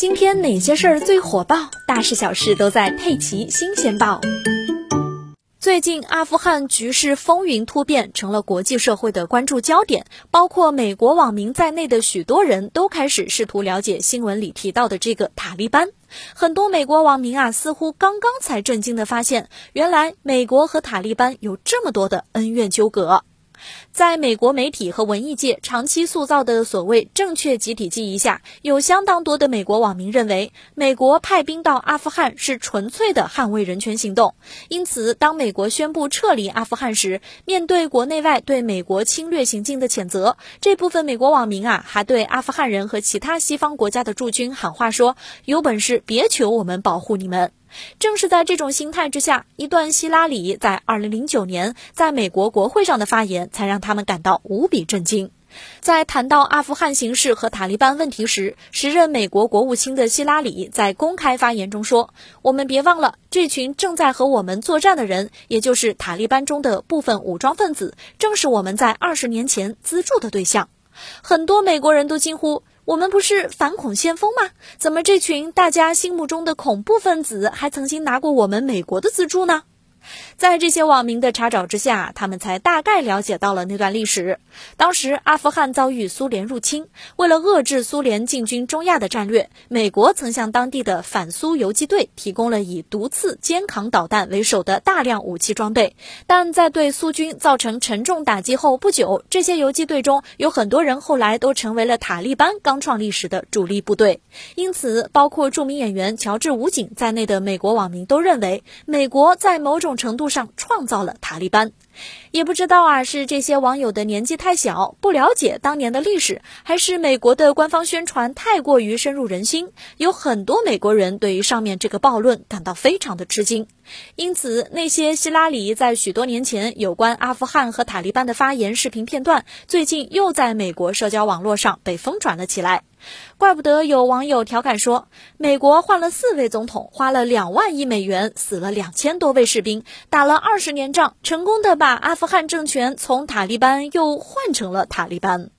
今天哪些事儿最火爆？大事小事都在《佩奇新鲜报》。最近，阿富汗局势风云突变，成了国际社会的关注焦点。包括美国网民在内的许多人都开始试图了解新闻里提到的这个塔利班。很多美国网民啊，似乎刚刚才震惊地发现，原来美国和塔利班有这么多的恩怨纠葛。在美国媒体和文艺界长期塑造的所谓正确集体记忆下，有相当多的美国网民认为，美国派兵到阿富汗是纯粹的捍卫人权行动。因此，当美国宣布撤离阿富汗时，面对国内外对美国侵略行径的谴责，这部分美国网民啊，还对阿富汗人和其他西方国家的驻军喊话说：“有本事别求我们保护你们。”正是在这种心态之下，一段希拉里在2009年在美国国会上的发言，才让他们感到无比震惊。在谈到阿富汗形势和塔利班问题时，时任美国国务卿的希拉里在公开发言中说：“我们别忘了，这群正在和我们作战的人，也就是塔利班中的部分武装分子，正是我们在二十年前资助的对象。”很多美国人都惊呼。我们不是反恐先锋吗？怎么这群大家心目中的恐怖分子还曾经拿过我们美国的资助呢？在这些网民的查找之下，他们才大概了解到了那段历史。当时阿富汗遭遇苏联入侵，为了遏制苏联进军中亚的战略，美国曾向当地的反苏游击队提供了以毒刺肩扛导弹为首的大量武器装备。但在对苏军造成沉重打击后不久，这些游击队中有很多人后来都成为了塔利班刚创立时的主力部队。因此，包括著名演员乔治·武警在内的美国网民都认为，美国在某种程度上创造了塔利班，也不知道啊，是这些网友的年纪太小，不了解当年的历史，还是美国的官方宣传太过于深入人心？有很多美国人对于上面这个暴论感到非常的吃惊。因此，那些希拉里在许多年前有关阿富汗和塔利班的发言视频片段，最近又在美国社交网络上被疯转了起来。怪不得有网友调侃说，美国换了四位总统，花了两万亿美元，死了两千多位士兵，打了二十年仗，成功的把阿富汗政权从塔利班又换成了塔利班。